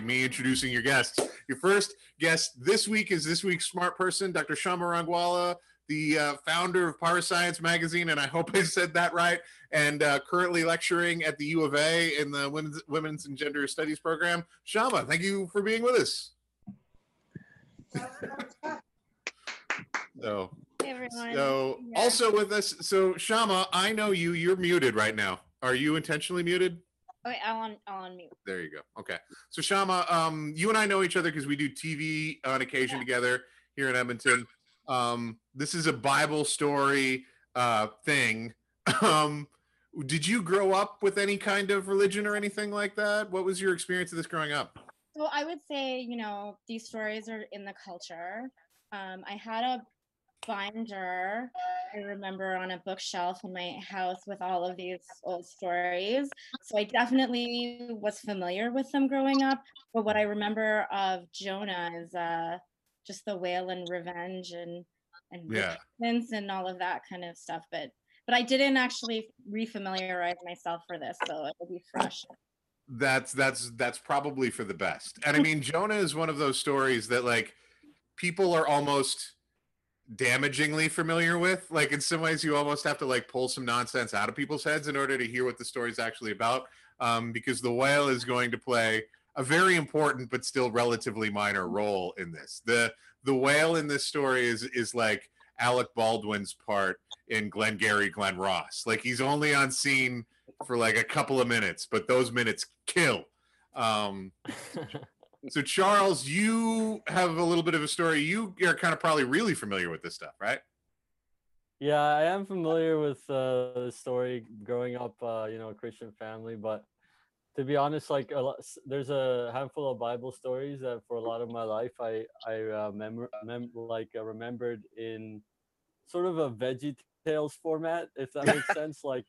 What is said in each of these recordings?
this show going by me introducing your guests. Your first guest this week is this week's smart person, Dr. Shama Rangwala, the uh, founder of Power Science Magazine, and I hope I said that right, and uh, currently lecturing at the U of A in the Women's, Women's and Gender Studies program. Shama, thank you for being with us. so, Hey, everyone. so Yeah. also with us, so Shama, I know you. You're muted right now. Are you intentionally muted? Okay, I'll on, I'll on mute. There you go. Okay. So Shama, um, you and I know each other because we do TV on occasion Yeah. together here in Edmonton. Um, this is a Bible story uh, thing. Um, did you grow up with any kind of religion or anything like that? What was your experience of this growing up? So I would say, you know, these stories are in the culture. Um, I had a binder, I remember on a bookshelf in my house with all of these old stories. So I definitely was familiar with them growing up. But what I remember of Jonah is uh, just the whale and revenge and and Yeah. and all of that kind of stuff. But but I didn't actually refamiliarize myself for this, so it will be fresh. That's that's that's probably for the best. And I mean, Jonah is one of those stories that like people are almost damagingly familiar with. Like in some ways, you almost have to like pull some nonsense out of people's heads in order to hear what the story's actually about. Um, because the whale is going to play a very important but still relatively minor role in this. The the whale in this story is is like Alec Baldwin's part in Glengarry Glen Ross. Like he's only on scene for like a couple of minutes, but those minutes kill. Um, so Charles, you have a little bit of a story. You are kind of probably really familiar with this stuff, right? Yeah, I am familiar with uh, the story growing up, uh, you know, a Christian family. But to be honest, like a lot, there's a handful of Bible stories that for a lot of my life I I uh, mem- mem- like uh, remembered in sort of a Veggie Tales format, if that makes sense. Like,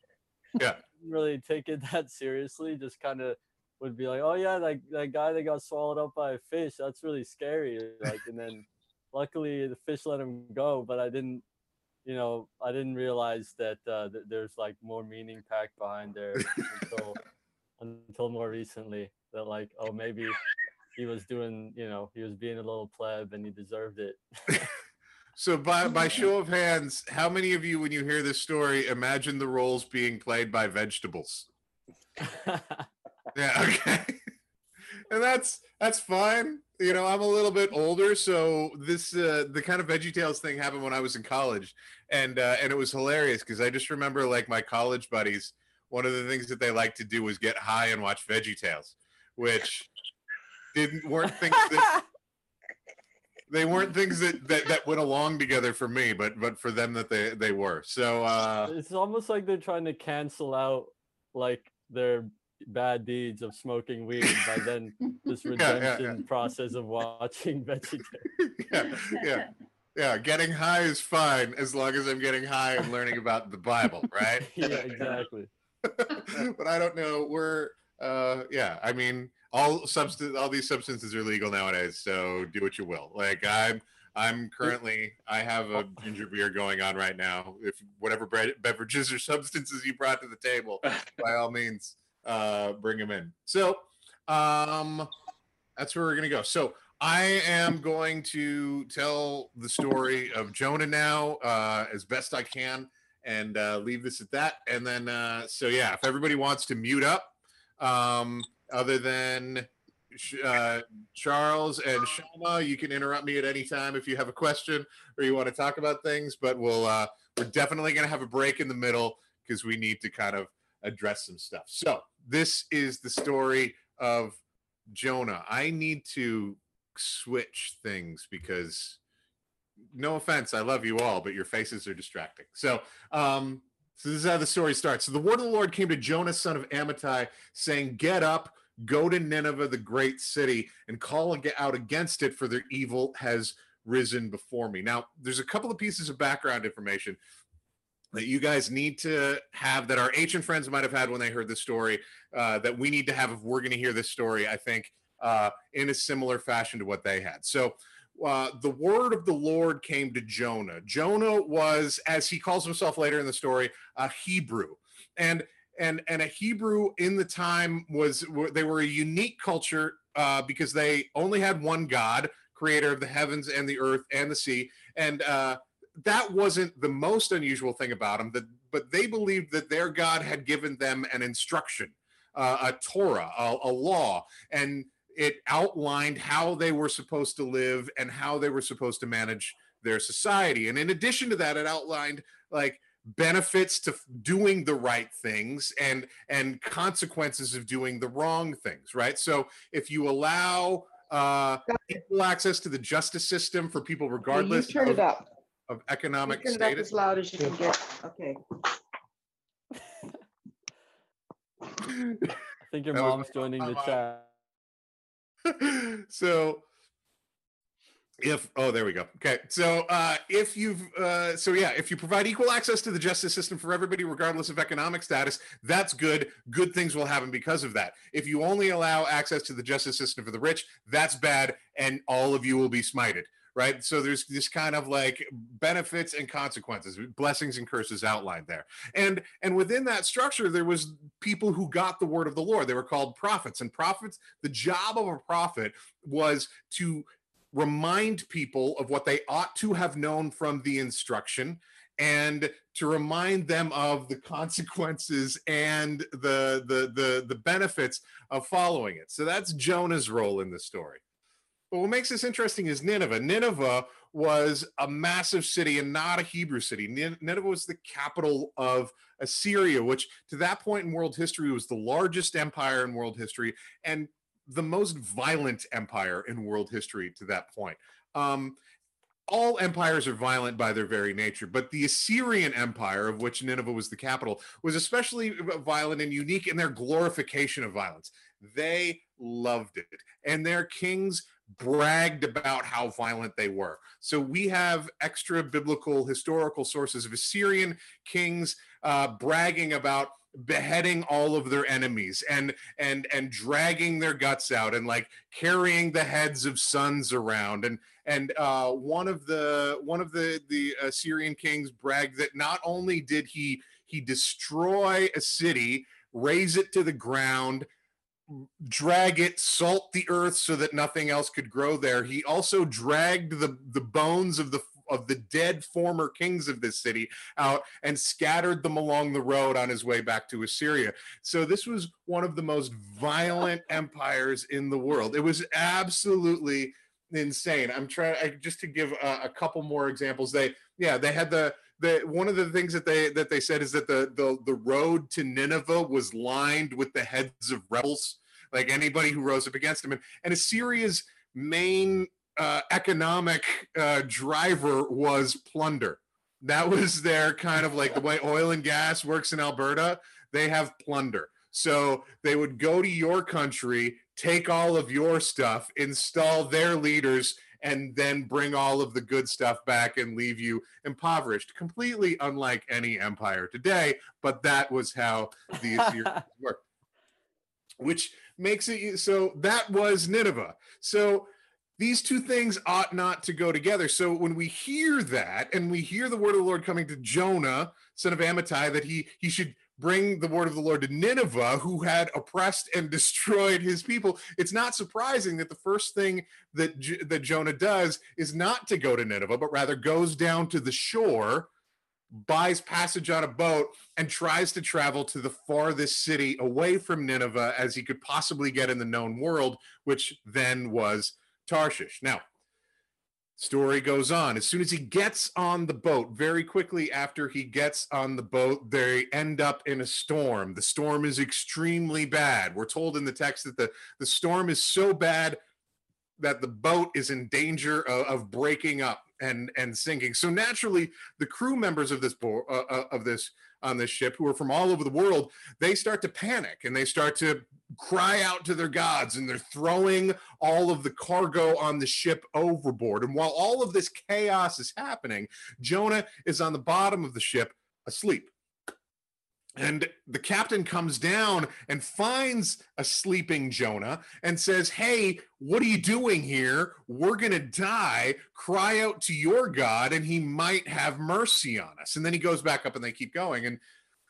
Yeah. didn't really take it that seriously. Just kind of would be like, oh yeah, that that guy that got swallowed up by a fish, that's really scary. Like, and then luckily the fish let him go, but I didn't you know, I didn't realize that uh, th- there's like more meaning packed behind there until until more recently. That like, oh, maybe he was doing, you know, he was being a little pleb and he deserved it. So by by show of hands, how many of you, when you hear this story, imagine the roles being played by vegetables? Yeah, okay. and that's that's fine. You know, I'm a little bit older, so this uh, the kind of Veggie Tales thing happened when I was in college, and uh, and it was hilarious because I just remember like my college buddies. One of the things that they liked to do was get high and watch Veggie Tales, which didn't weren't things that they weren't things that, that that went along together for me, but but for them that they they were. So uh, it's almost like they're trying to cancel out like their bad deeds of smoking weed by then this Yeah, yeah, yeah. redemption process of watching Veggie yeah, yeah. Yeah, getting high is fine as long as I'm getting high and learning about the Bible, right? yeah, exactly. but I don't know. We're uh yeah, I mean all substance all these substances are legal nowadays, so do what you will. Like I'm I'm currently I have a ginger beer going on right now. If whatever beverages or substances you brought to the table, by all means, uh bring him in. So um that's where we're gonna go. So I am going to tell the story of Jonah now uh, as best I can and uh, leave this at that. And then, uh, so yeah, if everybody wants to mute up, um, other than uh, Charles and Shama, you can interrupt me at any time if you have a question or you want to talk about things. But we'll uh, we're definitely going to have a break in the middle because we need to kind of address some stuff. So this is the story of Jonah. I need to switch things because no offense, I love you all, but your faces are distracting. So, um, so this is how the story starts. So the word of the Lord came to Jonah, son of Amittai, saying, "Get up, go to Nineveh, the great city, and call out against it, for their evil has risen before me." Now, there's a couple of pieces of background information that you guys need to have that our ancient friends might have had when they heard the story uh, that we need to have if we're going to hear this story. I think uh, in a similar fashion to what they had. So uh, the word of the Lord came to Jonah. Jonah was, as he calls himself later in the story, a Hebrew, and and and a Hebrew in the time was they were a unique culture uh, because they only had one God, creator of the heavens and the earth and the sea, and uh, that wasn't the most unusual thing about them. That but they believed that their God had given them an instruction, uh, a Torah, a, a law, and it outlined how they were supposed to live and how they were supposed to manage their society. And in addition to that, it outlined like benefits to doing the right things and and consequences of doing the wrong things right so if you allow uh equal access to the justice system for people regardless You turn of, it up. Of You economic Turn it up status as loud as you can get. Okay. I think your That was mom's joining the my- chat. so if oh there we go okay so uh if you've uh so yeah if you provide equal access to the justice system for everybody regardless of economic status that's good good things will happen because of that if you only allow access to the justice system for the rich that's bad and all of you will be smited right? So there's this kind of like benefits and consequences blessings and curses outlined there. And and within that structure there was people who got the word of the lord. They were called prophets. And prophets the job of a prophet was to remind people of what they ought to have known from the instruction and to remind them of the consequences and the the the, the benefits of following it. So that's jonah's role in the story but what makes this interesting is nineveh nineveh was a massive city and not a hebrew city nineveh was the capital of assyria which to that point in world history was the largest empire in world history and the most violent empire in world history to that point. Um, all empires are violent by their very nature, but the Assyrian Empire, of which Nineveh was the capital, was especially violent and unique in their glorification of violence. They loved it, and their kings bragged about how violent they were. So we have extra biblical historical sources of Assyrian kings uh, bragging about beheading all of their enemies and and and dragging their guts out and like carrying the heads of sons around and and uh one of the one of the the assyrian kings bragged that not only did he he destroy a city raze it to the ground drag it salt the earth so that nothing else could grow there he also dragged the the bones of the of the dead former kings of this city out and scattered them along the road on his way back to Assyria. So this was one of the most violent empires in the world. It was absolutely insane. I'm trying I, just to give a, a couple more examples. They yeah, they had the the one of the things that they that they said is that the the the road to Nineveh was lined with the heads of rebels, like anybody who rose up against them. And, and Assyria's main uh, economic uh, driver was plunder. That was their kind of like the way oil and gas works in Alberta. They have plunder. So they would go to your country, take all of your stuff, install their leaders, and then bring all of the good stuff back and leave you impoverished. Completely unlike any empire today, but that was how the Assyrians worked. Which makes it so that was Nineveh. So these two things ought not to go together. So when we hear that and we hear the word of the Lord coming to Jonah, son of Amittai, that he he should bring the word of the Lord to Nineveh, who had oppressed and destroyed his people, it's not surprising that the first thing that J- that Jonah does is not to go to Nineveh, but rather goes down to the shore, buys passage on a boat, and tries to travel to the farthest city away from Nineveh as he could possibly get in the known world, which then was Tarshish. Now, story goes on. As soon as he gets on the boat, very quickly after he gets on the boat, they end up in a storm. The storm is extremely bad. We're told in the text that the, the storm is so bad that the boat is in danger of, of breaking up and and sinking. So naturally, the crew members of this bo- uh, uh, of this on this ship, who are from all over the world, they start to panic and they start to cry out to their gods, and they're throwing all of the cargo on the ship overboard. And while all of this chaos is happening, Jonah is on the bottom of the ship asleep. And the captain comes down and finds a sleeping Jonah and says, Hey, what are you doing here? We're going to die. Cry out to your God, and he might have mercy on us. And then he goes back up and they keep going. And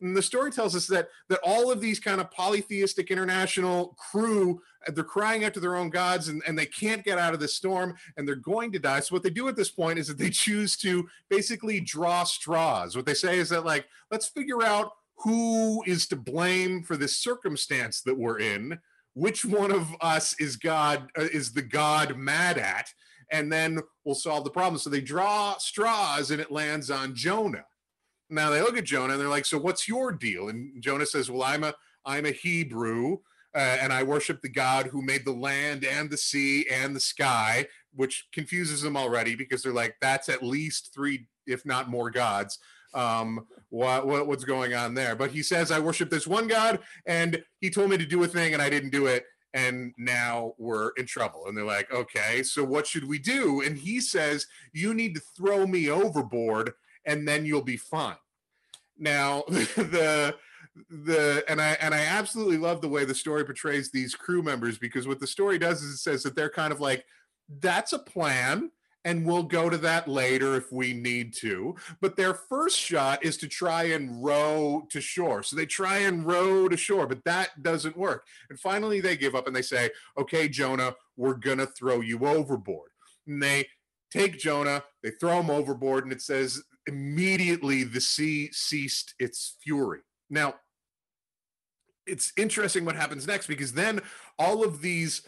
And the story tells us that that all of these kind of polytheistic international crew, uh, they're crying out to their own gods and, and they can't get out of this storm and they're going to die. So what they do at this point is that they choose to basically draw straws. What they say is that like, let's figure out who is to blame for this circumstance that we're in. Which one of us is God uh, is the God mad at? And then we'll solve the problem. So they draw straws and it lands on Jonah now they look at Jonah and they're like, "So what's your deal?" And Jonah says, "Well, I'm a I'm a Hebrew." Uh, and I worship the God who made the land and the sea and the sky, which confuses them already because they're like, that's at least three, if not more gods. Um, what, what what's going on there? But he says, I worship this one God, and he told me to do a thing, and I didn't do it, and now we're in trouble. And they're like, okay, so what should we do? And he says, you need to throw me overboard and then you'll be fine. Now, the the and I and I absolutely love the way the story portrays these crew members because what the story does is it says that they're kind of like that's a plan and we'll go to that later if we need to. But their first shot is to try and row to shore. So they try and row to shore, but that doesn't work. And finally they give up and they say, "Okay, Jonah, we're going to throw you overboard." And they take Jonah, they throw him overboard and it says immediately the sea ceased its fury. Now, it's interesting what happens next because then all of these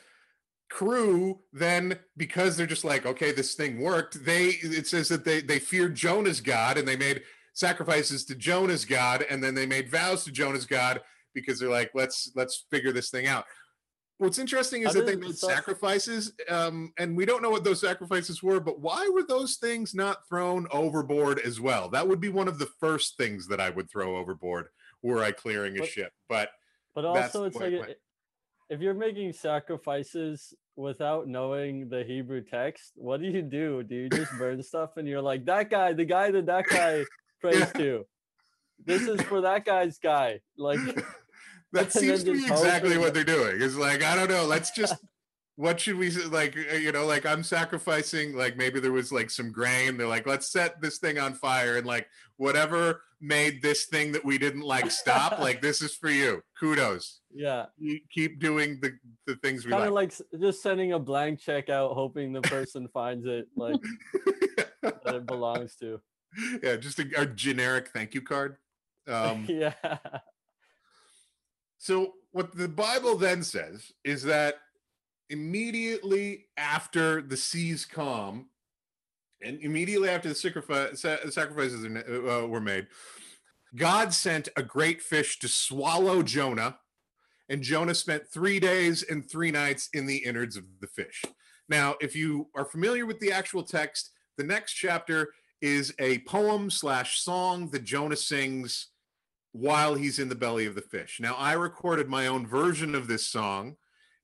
crew then because they're just like okay this thing worked they it says that they they feared jonah's god and they made sacrifices to jonah's god and then they made vows to jonah's god because they're like let's let's figure this thing out What's interesting is that they made sacrifices, um, and we don't know what those sacrifices were, but why were those things not thrown overboard as well? That would be one of the first things that I would throw overboard were I clearing a but, ship. But but also, it's like if you're making sacrifices without knowing the Hebrew text, what do you do? Do you just burn stuff and you're like that guy, the guy that that guy prays yeah. to? This is for that guy's guy. Like that seems to be exactly what they're doing. It's like I don't know. Let's just what should we like? Uh, you know, like I'm sacrificing. Like maybe there was like some grain. They're like, let's set this thing on fire, and like whatever made this thing that we didn't like stop. like this is for you. Kudos. Yeah. You keep doing the the things we kind of like. like just sending a blank check out, hoping the person finds it like that it belongs to. Yeah, just a, a generic thank you card. Um, yeah. So, what the Bible then says is that immediately after the seas calm, and immediately after the sacrifices uh, were made, God sent a great fish to swallow Jonah, and Jonah spent three days and three nights in the innards of the fish. Now, if you are familiar with the actual text, the next chapter is a poem slash song that Jonah sings while he's in the belly of the fish. Now, I recorded my own version of this song.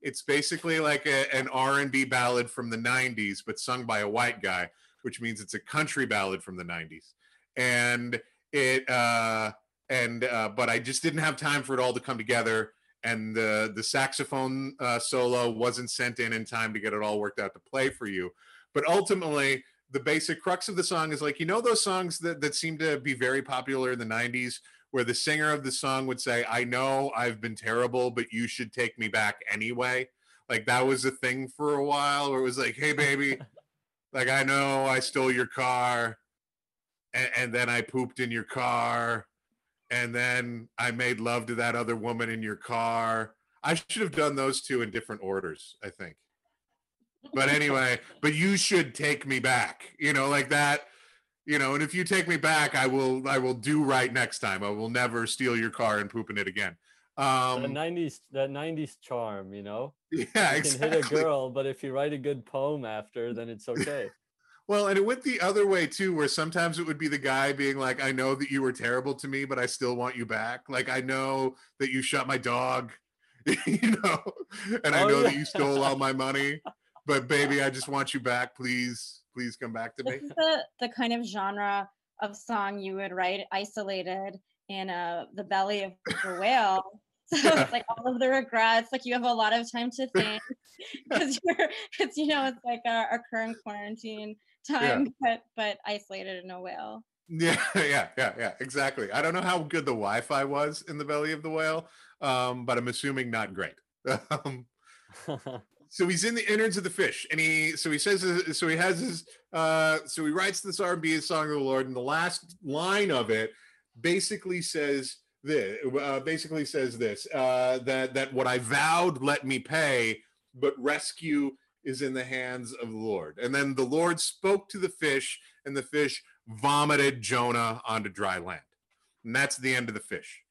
It's basically like a, an R&B ballad from the 90s but sung by a white guy, which means it's a country ballad from the 90s. And it uh and uh but I just didn't have time for it all to come together and the the saxophone uh, solo wasn't sent in in time to get it all worked out to play for you. But ultimately, the basic crux of the song is like you know those songs that that seem to be very popular in the 90s where the singer of the song would say, I know I've been terrible, but you should take me back anyway. Like that was a thing for a while where it was like, hey, baby, like I know I stole your car and, and then I pooped in your car and then I made love to that other woman in your car. I should have done those two in different orders, I think. But anyway, but you should take me back, you know, like that you know and if you take me back i will i will do right next time. I will never steal your car and poop in it again. Um that 90s that 90s charm you know? Yeah you exactly. can hit a girl but if you write a good poem after then it's okay. Well and it went the other way too where sometimes it would be the guy being like i know that you were terrible to me but i still want you back. Like i know that you shot my dog you know? And i Oh, know yeah. that you stole all my money but baby i just want you back please please come back to me This is the, the kind of genre of song you would write isolated in uh, the belly of the whale. So it's like all of the regrets, like you have a lot of time to think because you're, it's you know, it's like our, our current quarantine time, but but isolated in a whale. Yeah, yeah, yeah, yeah, exactly. I don't know how good the Wi-Fi was in the belly of the whale, um, but I'm assuming not great. Um, so he's in the innards of the fish, and he so he says so he has his uh, so he writes this R&B song of the Lord, and the last line of it basically says this uh, basically says this uh, that that what I vowed let me pay, but rescue is in the hands of the Lord. And then the Lord spoke to the fish, and the fish vomited Jonah onto dry land. And that's the end of the fish.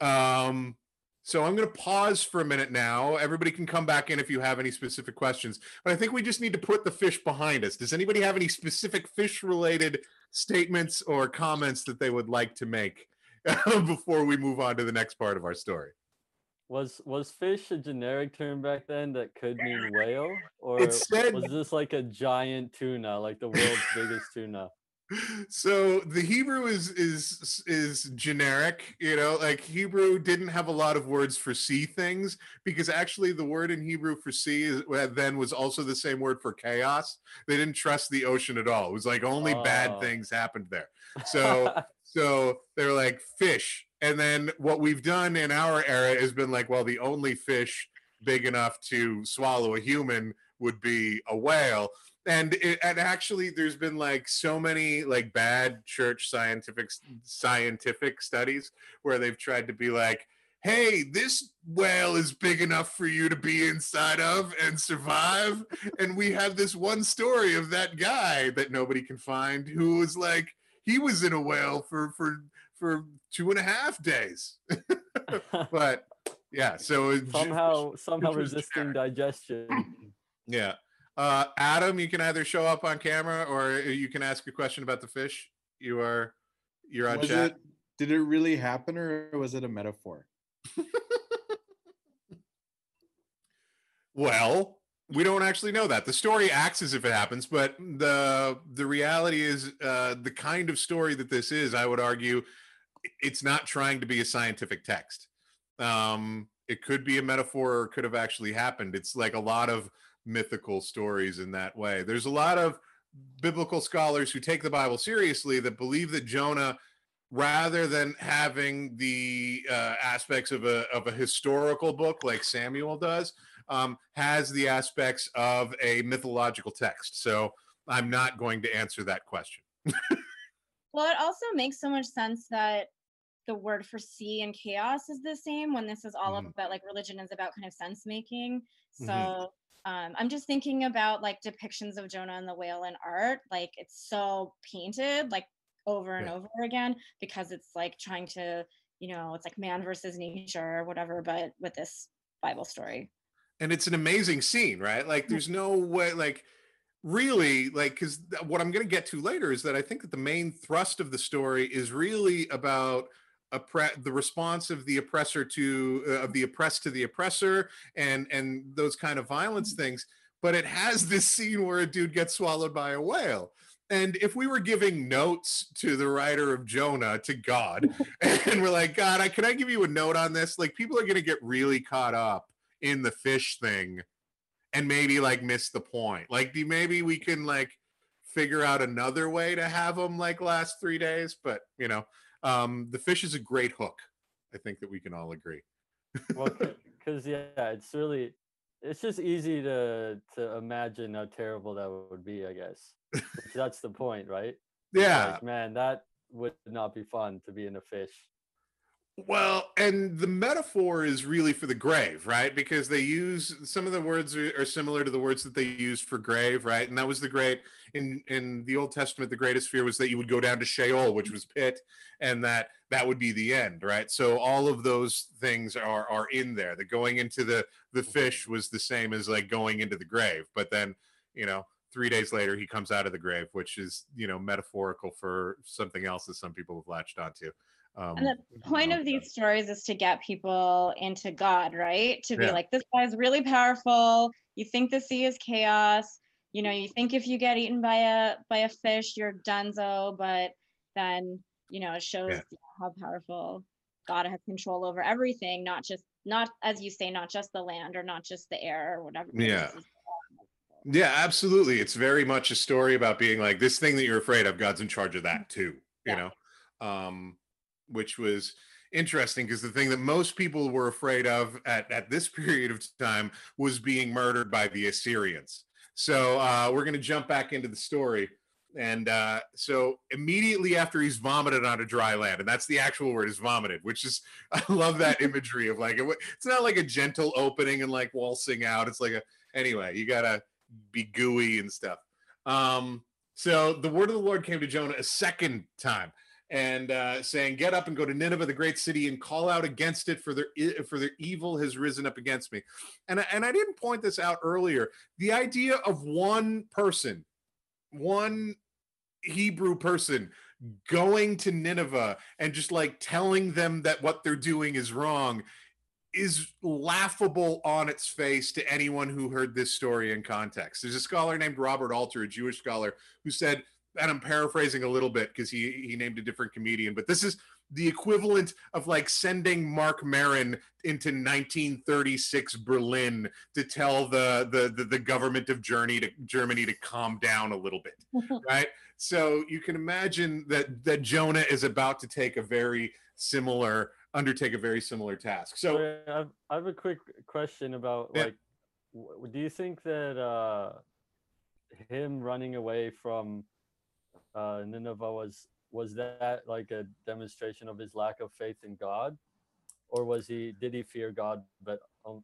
Um, so I'm going to pause for a minute now. Everybody can come back in if you have any specific questions. But I think we just need to put the fish behind us. Does anybody have any specific fish related statements or comments that they would like to make before we move on to the next part of our story? Was was fish a generic term back then that could mean whale, or said- was this like a giant tuna, like the world's biggest tuna? So the hebrew is is is generic you know like hebrew didn't have a lot of words for sea things because actually the word in hebrew for sea is, then was also the same word for chaos. They didn't trust the ocean at all. It was like only bad Oh. things happened there. So so they're like fish. And then what we've done in our era has been like well the only fish big enough to swallow a human would be a whale and it, and actually there's been like so many like bad church scientific scientific studies where they've tried to be like hey this whale is big enough for you to be inside of and survive and we have this one story of that guy that nobody can find who was like he was in a whale for for for two and a half days but yeah so somehow somehow resisting digestion. yeah. Uh, Adam, you can either show up on camera or you can ask a question about the fish. You are you're on Was chat. it, did it really happen or was it a metaphor? Well, we don't actually know that. The story acts as if it happens, but the the reality is uh, the kind of story that this is. I would argue, it's not trying to be a scientific text. Um, it could be a metaphor, or could have actually happened. It's like a lot of mythical stories in that way. There's a lot of biblical scholars who take the Bible seriously that believe that Jonah rather than having the uh, aspects of a of a historical book like Samuel does, um, has the aspects of a mythological text. So I'm not going to answer that question. Well, it also makes so much sense that the word for sea and chaos is the same when this is all Mhm. about like religion is about kind of sense making. So Mhm. Um, I'm just thinking about like depictions of Jonah and the whale in art. Like it's so painted like over and Yeah. over again because it's like trying to, you know, it's like man versus nature or whatever, but with this Bible story. and it's an amazing scene right like there's no way like really like because what i'm going to get to later is that i think that the main thrust of the story is really about oppre- the response of the oppressor to uh, of the oppressed to the oppressor and and those kind of violence things but it has this scene where a dude gets swallowed by a whale and if we were giving notes to the writer of Jonah to God, and we're like, God, I, can I give you a note on this? Like, people are going to get really caught up in the fish thing and maybe like miss the point. Like, maybe we can like figure out another way to have them like last three days. But you know, um, the fish is a great hook. I think that we can all agree. well, because yeah, it's really it's just easy to to imagine how terrible that would be. I guess that's the point, right? Yeah. like, man, that would not be fun to be in a fish. Well, and the metaphor is really for the grave, right? Because they use some of the words are, are similar to the words that they used for grave, right? And that was the great in in the Old Testament. The greatest fear was that you would go down to Sheol, which was pit, and that that would be the end, right? So all of those things are are in there. The going into the the mm-hmm. fish was the same as like going into the grave, but then you know three days later he comes out of the grave, which is you know metaphorical for something else that some people have latched onto. Um, And the point of these stories is to get people into God, right? To be Yeah. like, this guy's really powerful. You think the sea is chaos. You know, you think if you get eaten by a by a fish, you're donezo, but then you know it shows Yeah. how powerful God has control over everything, not just not as you say, not just the land or not just the air or whatever. Yeah. Yeah, absolutely. It's very much a story about being like this thing that you're afraid of. God's in charge of that too. you Yeah. know, um, which was interesting because the thing that most people were afraid of at, at this period of time was being murdered by the Assyrians. So uh, we're going to jump back into the story. And uh, so immediately after he's vomited onto dry land, and that's the actual word is vomited, which is, I love that imagery of like, it's not like a gentle opening and like waltzing out. It's like a, anyway, you got to be gooey and stuff. Um, so the word of the Lord came to Jonah a second time and uh, saying, "Get up and go to Nineveh, the great city, and call out against it, for their for their evil has risen up against me." And and I didn't point this out earlier. The idea of one person, one Hebrew person going to Nineveh and just like telling them that what they're doing is wrong is laughable on its face to anyone who heard this story in context. There's a scholar named Robert Alter, a Jewish scholar, who said, and I'm paraphrasing a little bit because he he named a different comedian, but this is the equivalent of like sending Marc Maron into 1936 Berlin to tell the the the, the government of Germany to Germany to calm down a little bit, right? So you can imagine that that Jonah is about to take a very similar undertake a very similar task. So I've, I have a quick question about Yeah. like, w- do you think that uh, him running away from uh, Nineveh was was that like a demonstration of his lack of faith in God, or was he did he fear God but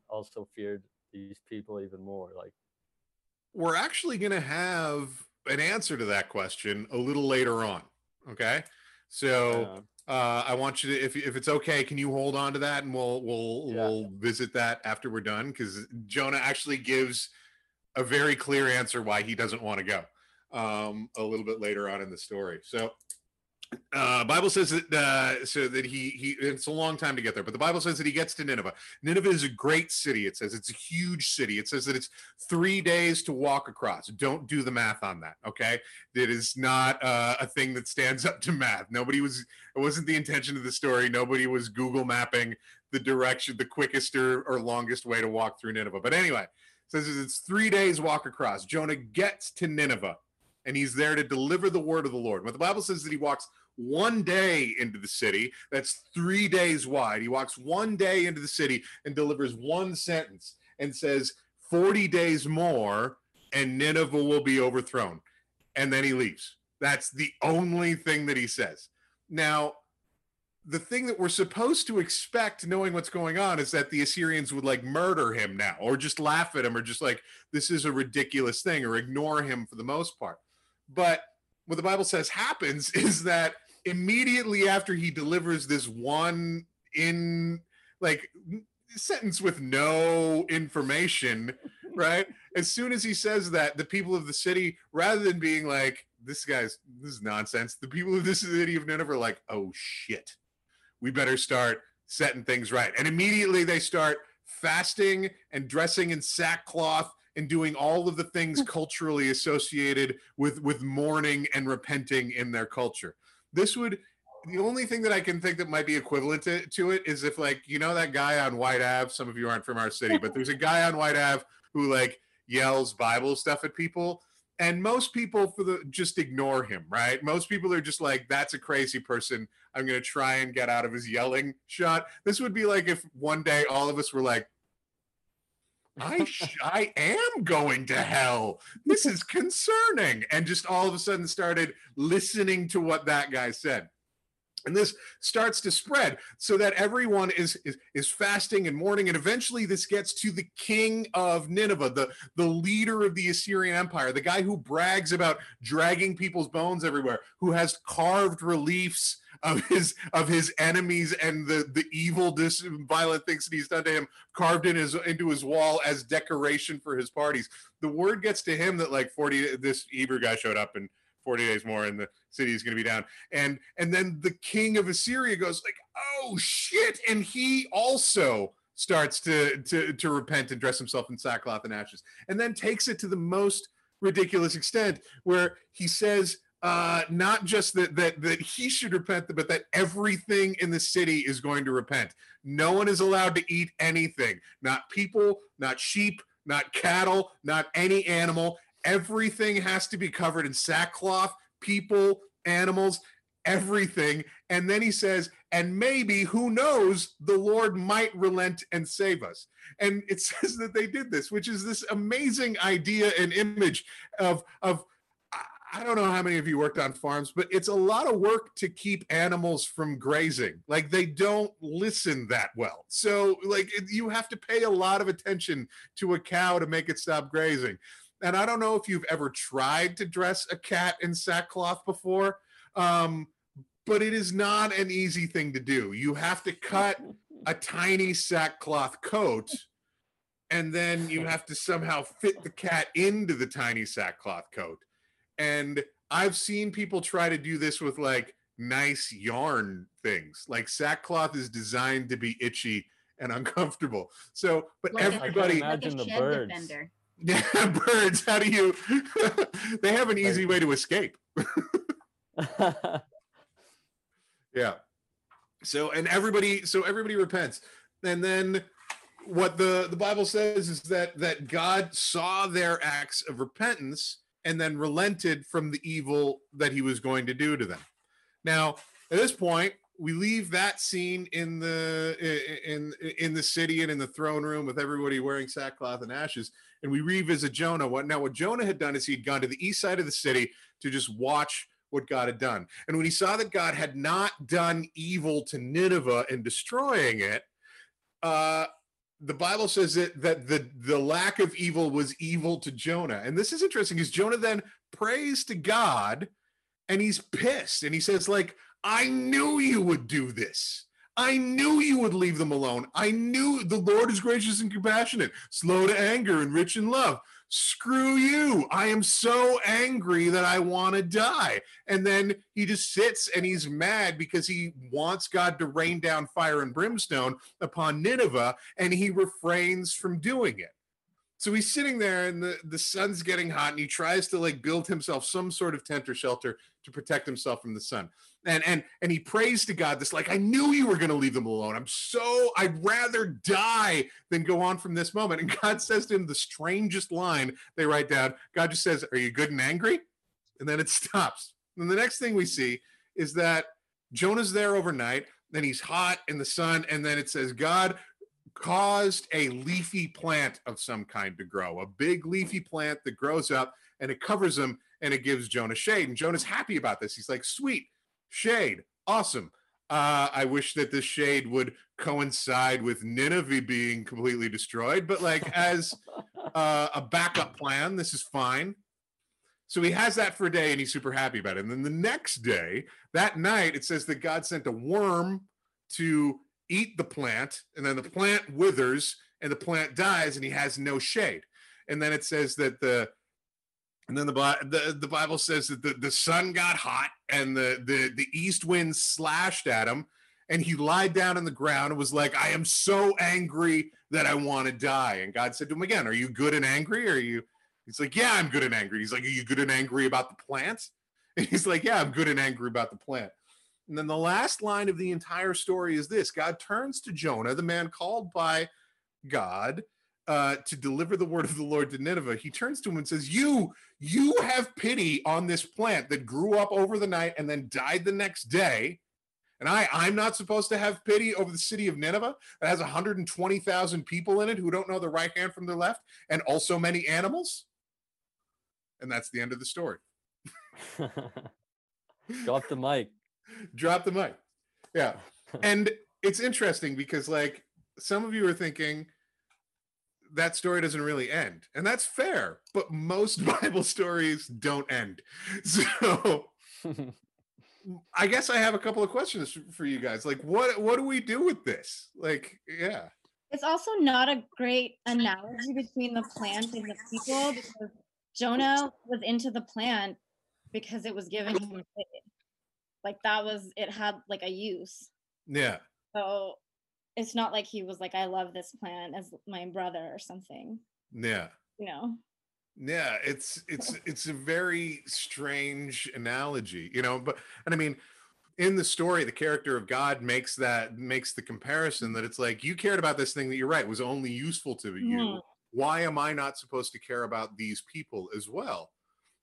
also feared these people even more? Like, we're actually going to have an answer to that question a little later on. Okay. So uh, uh, I want you to, if, if it's okay, can you hold on to that and we'll, we'll, Yeah. we'll visit that after we're done? Cause Jonah actually gives a very clear answer why he doesn't want to go um, a little bit later on in the story. So uh, Bible says that uh, so that he he it's a long time to get there, but the Bible says that he gets to Nineveh. Nineveh is a great city. It says it's a huge city. It says that it's three days to walk across. Don't do the math on that. Okay, it is not uh, a thing that stands up to math. Nobody was. It wasn't the intention of the story. Nobody was Google mapping the direction, the quickest or, or longest way to walk through Nineveh. But anyway, says it's three days walk across. Jonah gets to Nineveh, and he's there to deliver the word of the Lord. But the Bible says that he walks one day into the city. That's three days wide. He walks one day into the city and delivers one sentence and says, 40 days more, and Nineveh will be overthrown. And then he leaves. That's the only thing that he says. Now, the thing that we're supposed to expect, knowing what's going on, is that the Assyrians would like murder him now, or just laugh at him, or just like, this is a ridiculous thing, or ignore him for the most part. But what the Bible says happens is that immediately after he delivers this one in like sentence with no information, right? As soon as he says that, the people of the city, rather than being like, this guy's this is nonsense, the people of the city of Nineveh are like, oh shit, we better start setting things right. And immediately they start fasting and dressing in sackcloth and doing all of the things hmm. culturally associated with with mourning and repenting in their culture. This would the only thing that I can think that might be equivalent to, to it is if like you know that guy on Whyte Ave. Some of you aren't from our city, but there's a guy on Whyte Ave who like yells Bible stuff at people, and most people for the just ignore him. Right? Most people are just like, "That's a crazy person. I'm gonna try and get out of his yelling shot." This would be like if one day all of us were like. I sh- I am going to hell. This is concerning, and just all of a sudden started listening to what that guy said and this starts to spread so that everyone is, is is fasting and mourning. And eventually this gets to the king of nineveh the the leader of the assyrian empire the guy who brags about dragging people's bones everywhere who has carved reliefs of his of his enemies and the the evil dis violent things that he's done to him carved in his into his wall as decoration for his parties. The word gets to him that like 40 this hebrew guy showed up and 40 days more and the city is going to be down. And and then the king of assyria goes like oh shit. And he also starts to to to repent and dress himself in sackcloth and ashes and then takes it to the most ridiculous extent where he says uh not just that that that he should repent but that everything in the city is going to repent. No one is allowed to eat anything. Not people not sheep not cattle not any animal everything has to be covered in sackcloth people animals everything. And then he says, and maybe, who knows, the Lord might relent and save us. And it says that they did this, which is this amazing idea and image of, of I- don't know how many of you worked on farms, but it's a lot of work to keep animals from grazing. Like they don't listen that well. So, like, you have to pay a lot of attention to a cow to make it stop grazing. And I don't know if you've ever tried to dress a cat in sackcloth before, um, but it is not an easy thing to do. You have to cut a tiny sackcloth coat, and then you have to somehow fit the cat into the tiny sackcloth coat. And I've seen people try to do this with like nice yarn things. Like sackcloth is designed to be itchy and uncomfortable. So, but Like everybody, I can like a imagine the birds. defender. Yeah, birds. How do you? they have an easy way to escape. Yeah. So and everybody so everybody repents. And then what the the Bible says is that that God saw their acts of repentance and then relented from the evil that he was going to do to them. Now, at this point, we leave that scene in the in in the city and in the throne room with everybody wearing sackcloth and ashes and we revisit Jonah. What now what Jonah had done is he'd gone to the east side of the city to just watch what God had done. And when he saw that God had not done evil to Nineveh and destroying it, uh, the Bible says that, that the, the lack of evil was evil to Jonah. And this is interesting because Jonah then prays to God and he's pissed and he says, like, I knew you would do this. I knew you would leave them alone. I knew the Lord is gracious and compassionate, slow to anger and rich in love screw you. I am so angry that I want to die. And then he just sits and he's mad because he wants God to rain down fire and brimstone upon Nineveh and he refrains from doing it. So he's sitting there and the, the sun's getting hot and he tries to like build himself some sort of tent or shelter to protect himself from the sun. And and and he prays to God this like I knew you were going to leave them alone. I'm so I'd rather die than go on from this moment. And God says to him the strangest line they write down. God just says, "Are you good and angry?" And then it stops. And the next thing we see is that Jonah's there overnight, then he's hot in the sun, and then it says God caused a leafy plant of some kind to grow, a big leafy plant that grows up and it covers him and it gives Jonah shade. And Jonah's happy about this. He's like, sweet, shade, awesome. Uh, I wish that this shade would coincide with Nineveh being completely destroyed, but like as uh, a backup plan, this is fine. So he has that for a day and he's super happy about it. And then the next day, that night, it says that God sent a worm to eat the plant, and then the plant withers and the plant dies, and he has no shade. And then it says that the and then the the, the Bible says that the, the sun got hot and the, the the east wind slashed at him, and he lied down on the ground and was like, I am so angry that I want to die. And God said to him again, Are you good and angry? Or are you he's like, Yeah, I'm good and angry. He's like, Are you good and angry about the plant? And he's like, Yeah, I'm good and angry about the plant. And then the last line of the entire story is this God turns to Jonah, the man called by God uh, to deliver the word of the Lord to Nineveh. He turns to him and says, You, you have pity on this plant that grew up over the night and then died the next day. And I, I'm not supposed to have pity over the city of Nineveh that has 120,000 people in it who don't know the right hand from their left and also many animals. And that's the end of the story. Drop the mic. drop the mic. Yeah. And it's interesting because like some of you are thinking that story doesn't really end. And that's fair, but most Bible stories don't end. So I guess I have a couple of questions for you guys. Like what what do we do with this? Like yeah. It's also not a great analogy between the plant and the people because Jonah was into the plant because it was giving him. Like that was it had like a use. Yeah. So it's not like he was like, I love this plant as my brother or something, Yeah. you know. Yeah, it's it's it's a very strange analogy, you know, but and I mean in the story the character of God makes that makes the comparison that it's like you cared about this thing that you're right was only useful to you. Mhm. Why am I not supposed to care about these people as well?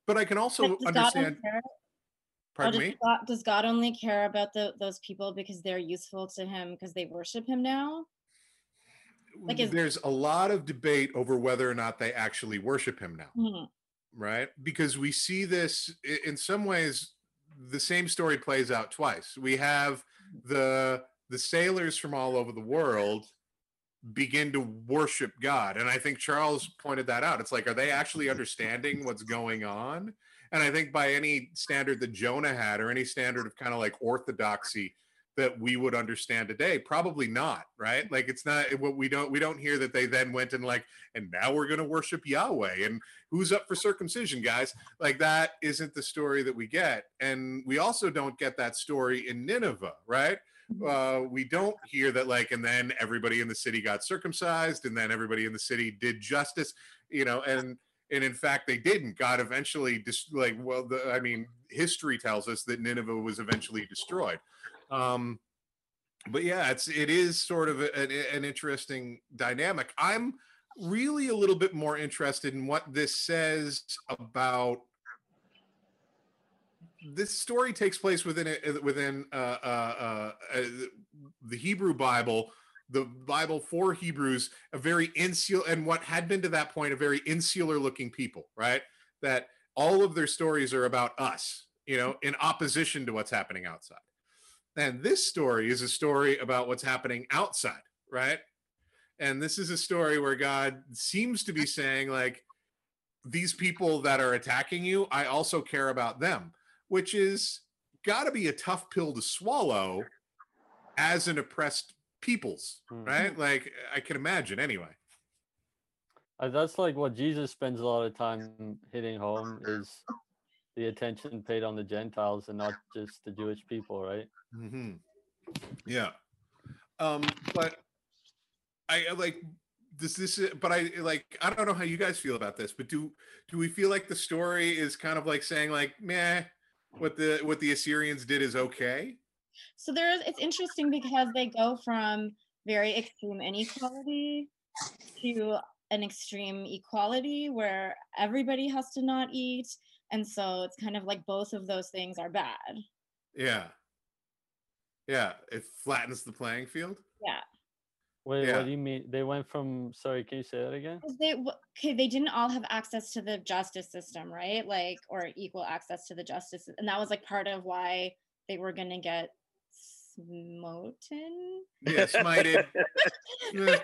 But I can also Like the Sodom understand Pardon does me. God, does God only care about the, those people because they're useful to him because they worship him now? like, is- There's a lot of debate over whether or not they actually worship him now. Mhm. right? Because we see this in some ways. The same story plays out twice. We have the the sailors from all over the world begin to worship God, and I think Charles pointed that out. It's like, are they actually understanding what's going on? And I think by any standard that Jonah had, or any standard of kind of like orthodoxy that we would understand today, probably not, right? Like it's not what we don't we don't hear that they then went and like, and now we're going to worship Yahweh and who's up for circumcision guys? Like that isn't the story that we get. And we also don't get that story in nineveh right? Uh, we don't hear that like and then everybody in the city got circumcised and then everybody in the city did justice you know and and in fact they didn't. God eventually just like well the, i mean history tells us that nineveh was eventually destroyed. Um but yeah it's it is sort of an, an interesting dynamic. I'm really a little bit more interested in what this says about this story takes place within it within uh, uh, uh, uh, the Hebrew Bible, the Bible for Hebrews, a very insular and what had been to that point a very insular looking people, right? That all of their stories are about us, you know, in opposition to what's happening outside. And this story is a story about what's happening outside, right? And this is a story where God seems to be saying, like, these people that are attacking you, I also care about them, which is got to be a tough pill to swallow as an oppressed peoples, Hmm. right? Like, I can imagine anyway. Uh, that's like what Jesus spends a lot of time hitting home is the attention paid on the Gentiles and not just the Jewish people, right? hmm Yeah. Um, but I I like this. This, is- but I like. I don't know how you guys feel about this, but do do we feel like the story is kind of like saying like, meh, what the what the Assyrians did is okay? So there's it's interesting because they go from very extreme inequality to an extreme equality where everybody has to not eat. And so it's kind of like both of those things are bad. Yeah. Yeah, it flattens the playing field. Yeah. Wait, Yeah. what do you mean? They went from sorry, can you say that again? they okay, they didn't all have access to the justice system, right? Like or equal access to the justice. And that was like part of why they were gonna get smoten. Yeah, smited. Eh,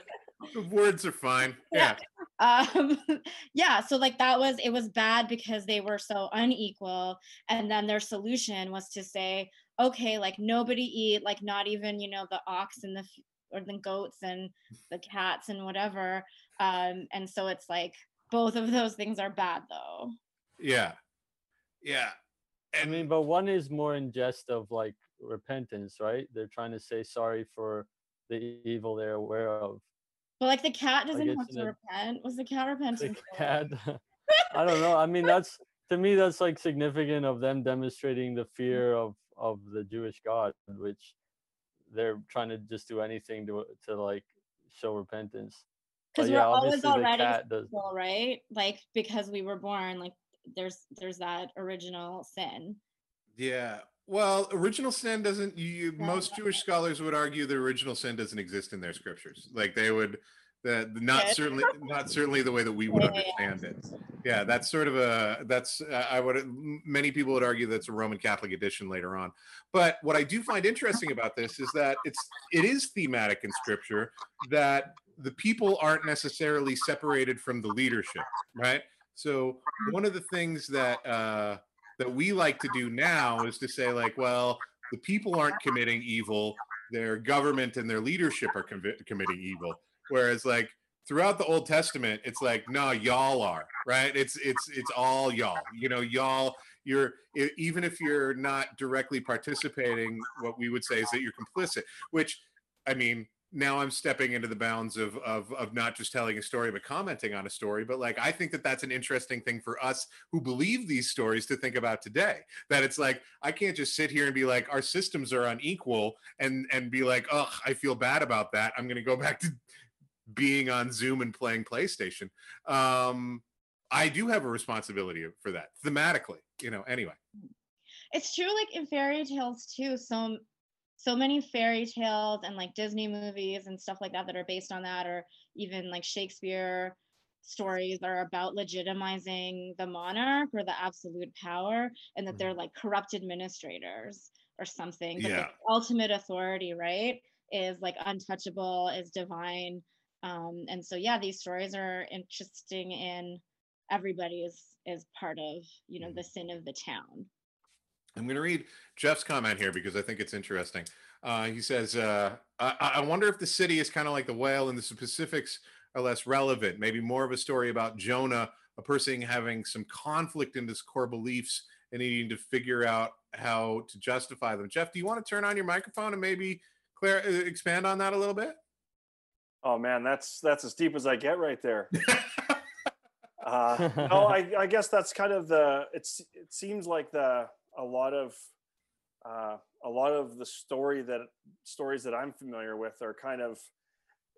the words are fine. Yeah. um yeah so like that was it was bad because they were so unequal and then their solution was to say okay like nobody eat like not even you know the ox and the or the goats and the cats and whatever um and so it's like both of those things are bad though Yeah. Yeah. I mean, but one is more in jest of like repentance, right? They're trying to say sorry for the evil they're aware of. but like the cat doesn't guess have to a- repent was the cat The cat. I don't know. I mean, that's to me that's like significant of them demonstrating the fear of of the Jewish God, which they're trying to just do anything to to like show repentance. because we're yeah, always already sinful, right like because we were born like there's there's that original sin Yeah. Well, original sin doesn't. You, most Jewish scholars would argue the original sin doesn't exist in their scriptures. Like they would, that not Yeah. certainly, not certainly the way that we would yeah. understand it. Yeah, that's sort of a. That's uh, I would. Many people would argue that's a Roman Catholic edition later on. But what I do find interesting about this is that it's it is thematic in scripture that the people aren't necessarily separated from the leadership, right? So one of the things that uh, that we like to do now is to say like, well, the people aren't committing evil; their government and their leadership are committing evil. Whereas like throughout the Old Testament, it's like, no, y'all are right. It's it's it's all y'all. You know, y'all. You're even if you're not directly participating, what we would say is that you're complicit. Which, I mean, now I'm stepping into the bounds of of of not just telling a story but commenting on a story. But like, I think that that's an interesting thing for us who believe these stories to think about today. That it's like I can't just sit here and be like, our systems are unequal, and and be like, oh, I feel bad about that. I'm going to go back to being on Zoom and playing PlayStation. Um, I do have a responsibility for that thematically. You know. Anyway. it's true like in fairy tales too so so many fairy tales and like disney movies and stuff like that that are based on that or even like shakespeare stories that are about legitimizing the monarch or the absolute power and that they're like corrupt administrators or something but Yeah. the ultimate authority right is like untouchable is divine um and so yeah these stories are interesting in everybody is is part of you know the sin of the town I'm going to read Jeff's comment here because I think it's interesting. Uh, he says, uh, I, I wonder if the city is kind of like the whale and the specifics are less relevant. Maybe more of a story about Jonah, a person having some conflict in his core beliefs and needing to figure out how to justify them. Jeff, do you want to turn on your microphone and maybe Claire uh, expand on that a little bit? Oh man, that's that's as deep as I get right there. Uh, no, I, I guess that's kind of the. It's it seems like the a lot of uh, a lot of the story that stories that I'm familiar with are kind of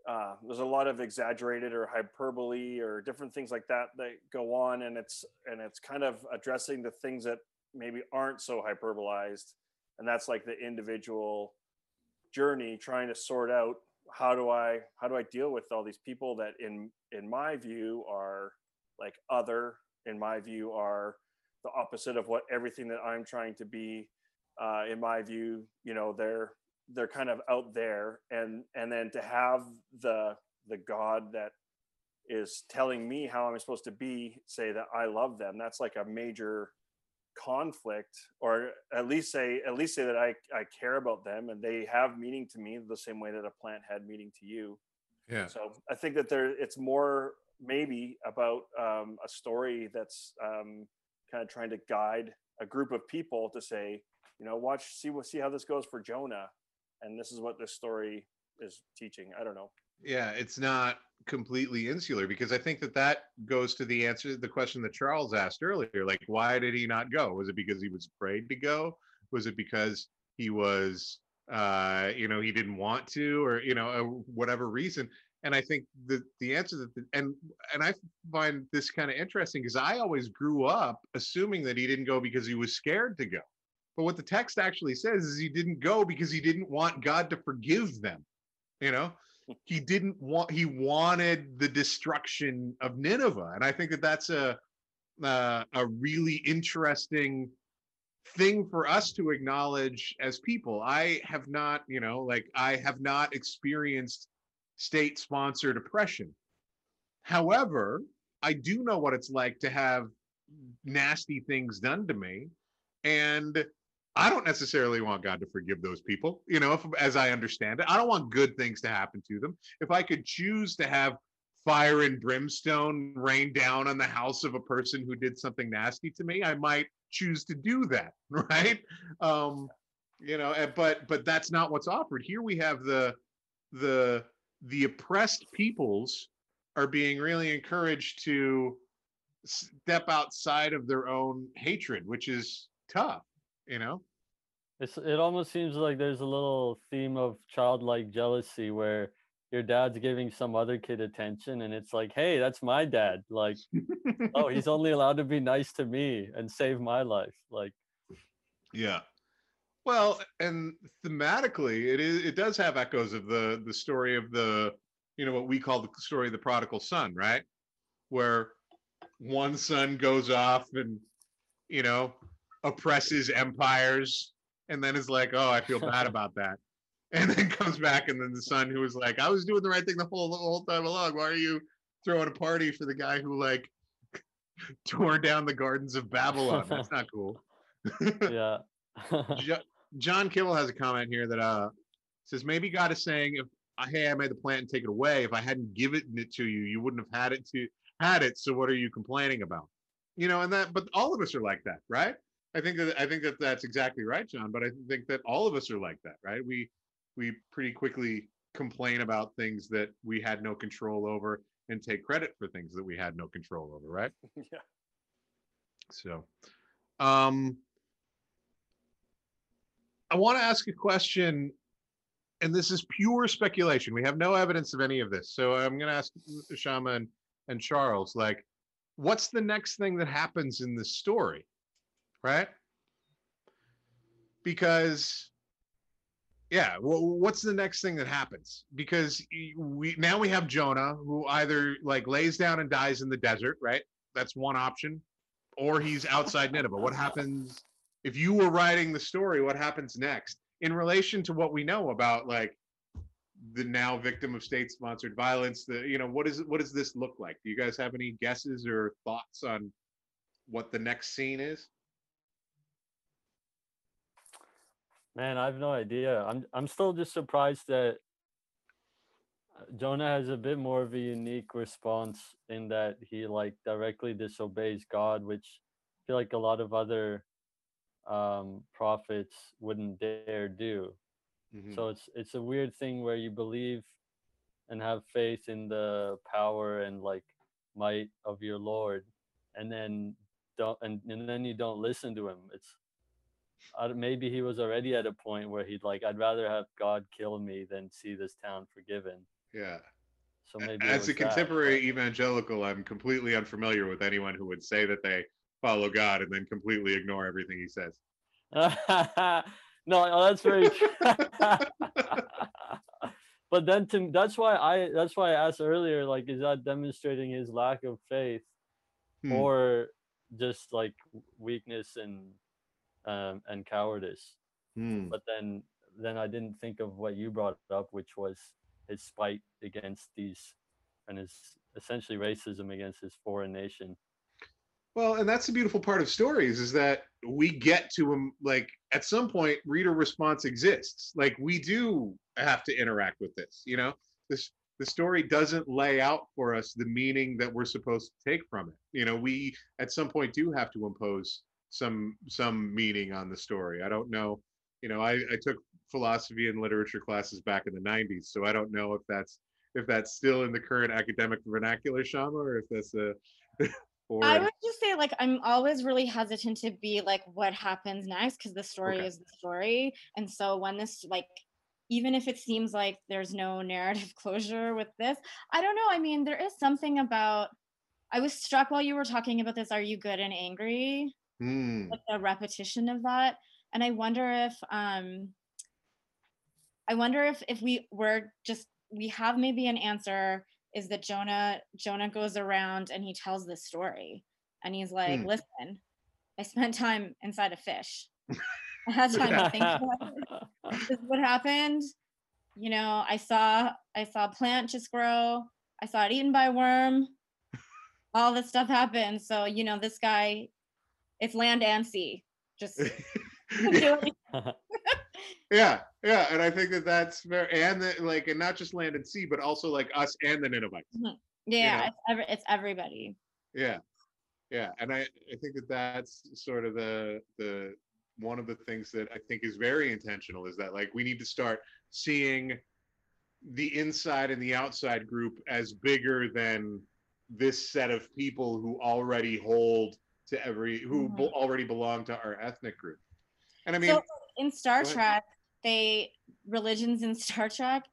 uh, there's a lot of exaggerated or hyperbole or different things like that that go on, and it's and it's kind of addressing the things that maybe aren't so hyperbolized, and that's like the individual journey trying to sort out how do I how do I deal with all these people that in in my view are like other in my view are the opposite of what everything that I'm trying to be uh, in my view you know they're they're kind of out there and and then to have the the god that is telling me how I'm supposed to be say that I love them that's like a major conflict or at least say at least say that I I care about them and they have meaning to me the same way that a plant had meaning to you Yeah. so I think that there it's more maybe about um, a story that's um, kind of trying to guide a group of people to say, you know, watch, see what, see how this goes for Jonah, and this is what this story is teaching. I don't know. Yeah, it's not completely insular because I think that that goes to the answer the question that Charles asked earlier like why did he not go? Was it because he was afraid to go? Was it because he was uh you know he didn't want to or you know uh, whatever reason and i think the the answer that the, and and i find this kind of interesting because i always grew up assuming that he didn't go because he was scared to go. But what the text actually says is he didn't go because he didn't want god to forgive them you know? He didn't want he wanted the destruction of nineveh and i think that that's a uh, a really interesting thing for us to acknowledge as people. I have not you know like i have not experienced state sponsored oppression. However i do know what it's like to have nasty things done to me and i don't necessarily want god to forgive those people you know if, as i understand it. I don't want good things to happen to them. If i could choose to have fire and brimstone rain down on the house of a person who did something nasty to me i might choose to do that right? Um you know but but that's not what's offered. Here we have the the the oppressed peoples are being really encouraged to step outside of their own hatred which is tough you know It's it almost seems like there's a little theme of childlike jealousy where your dad's giving some other kid attention and it's like, hey, that's my dad. Like, oh, he's only allowed to be nice to me and save my life. Like, Yeah. Well, and thematically, it is it does have echoes of the the story of the you know what we call the story of the prodigal son, right? Where one son goes off and you know oppresses empires, and then is like, oh, I feel bad about that, and then comes back, and then the son who was like, I was doing the right thing the whole the whole time along. Why are you throwing a party for the guy who like tore down the gardens of Babylon? That's not cool. yeah. Jo- John Kibble has a comment here that uh says maybe God is saying if hey I made the plant and take it away if I hadn't given it to you you wouldn't have had it to had it. So what are you complaining about? You know and that but all of us are like that right? I think that I think that that's exactly right John but I think that all of us are like that right? We we pretty quickly complain about things that we had no control over and take credit for things that we had no control over right? Yeah. so, um, I want to ask a question, and this is pure speculation. We have no evidence of any of this. So I'm going to ask Shama and, and Charles, like, what's the next thing that happens in this story? Right? because yeah what's the next thing that happens because we now we have jonah who either like lays down and dies in the desert right that's one option or he's outside nineveh what happens if you were writing the story what happens next? In relation to what we know about like the now victim of state sponsored violence the you know what is what does this look like? Do you guys have any guesses or thoughts on what the next scene is? Man, I have no idea. I'm I'm still just surprised that Jonah has a bit more of a unique response in that he like directly disobeys God, which I feel like a lot of other um, prophets wouldn't dare do. Mhm. So it's it's a weird thing where you believe and have faith in the power and like might of your Lord, and then don't and, and then you don't listen to him. It's maybe he was already at a point where he'd like I'd rather have God kill me than see this town forgiven. yeah So maybe as a that, contemporary evangelical i'm completely unfamiliar with anyone who would say that they follow god and then completely ignore everything he says no, oh, that's very. true. but then to that's why I that's why I asked earlier like is that demonstrating his lack of faith Hmm. or just like weakness and um and cowardice Hmm. but then then I didn't think of what you brought up which was his spite against these and his essentially racism against his foreign nation Well, and that's the beautiful part of stories is that we get to them like at some point reader response exists. Like we do have to interact with this, you know. This the story doesn't lay out for us the meaning that we're supposed to take from it. You know, we at some point do have to impose some some meaning on the story. I don't know, you know, I, I took philosophy and literature classes back in the 90s, so I don't know if that's if that's still in the current academic vernacular, Shama, or if that's a or I would just say, like, I'm always really hesitant to be like, what happens next? Because the story Okay. is the story. And so when this, like, even if it seems like there's no narrative closure with this, I don't know. I mean, there is something about, I was struck while you were talking about this, are you good and angry? Hmm. like the repetition of that and i wonder if um i wonder if if we were just we have maybe an answer is that jonah jonah goes around and he tells this story. And he's like Hmm. listen i spent time inside a fish. I had time to think about this is what happened. You know i saw i saw a plant just grow. I saw it eaten by a worm. All this stuff happened. So you know this guy it's land and sea. Just yeah, yeah, and I think that that's very and the, like and not just land and sea, but also like us and the Ninevites. yeah know. it's, every, it's everybody Yeah, yeah, and I I think that that's sort of the the one of the things that I think is very intentional is that like we need to start seeing the inside and the outside group as bigger than this set of people who already hold to every who Mhm. be- already belong to our ethnic group. And I mean, so in star trek they religions in star trek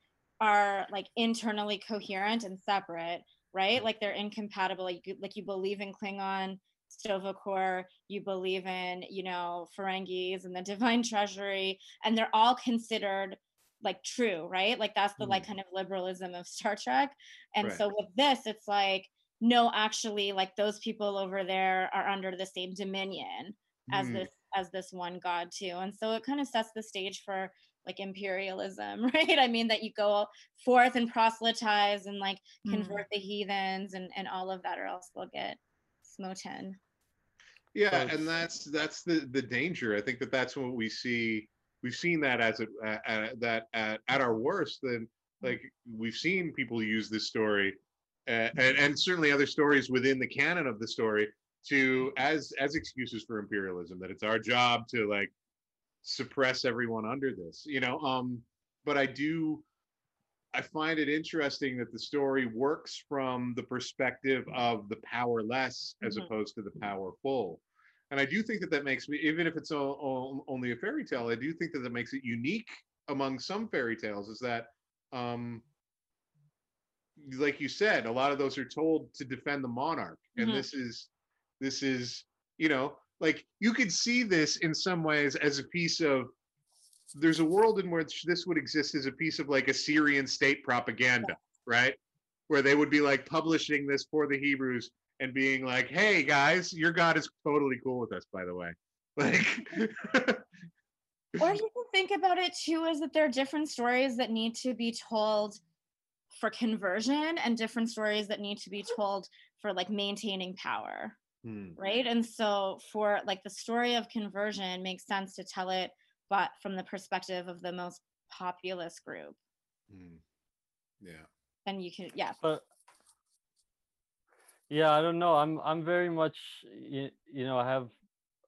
are like internally coherent and separate right like they're incompatible like you, like you believe in klingon Sto-vo-kor, you believe in, you know, Ferengis and the divine treasury, and they're all considered like true, right? Like that's the like kind of liberalism of Star Trek. And Right. so with this, it's like, no, actually, like those people over there are under the same dominion as Hmm. this as this one god too. And so it kind of sets the stage for like imperialism, right? I mean that you go forth and proselytize and like convert the heathens and and all of that, or else they'll get smoten. yeah So and that's that's the the danger i think that that's what we see we've seen that as a uh, uh, that at, at our worst then like we've seen people use this story uh, and, and certainly other stories within the canon of the story to as as excuses for imperialism that it's our job to like suppress everyone under this you know um but i do i find it interesting that the story works from the perspective of the powerless as Mhm. opposed to the powerful and i do think that that makes me even if it's o- only a fairy tale i do think that that makes it unique among some fairy tales is that um like you said a lot of those are told to defend the monarch and Mhm. this is this is you know like you could see this in some ways as a piece of there's a world in which this would exist as a piece of like Assyrian state propaganda, right? Where they would be like publishing this for the Hebrews and being like, "Hey guys, your God is totally cool with us, by the way." Like, or you can think about it too is that there are different stories that need to be told for conversion and different stories that need to be told for like maintaining power hmm, right? And so for like the story of conversion makes sense to tell it but from the perspective of the most populous group. Hmm. yeah. then you can yeah. But yeah i don't know. I'm i'm very much you, you know i have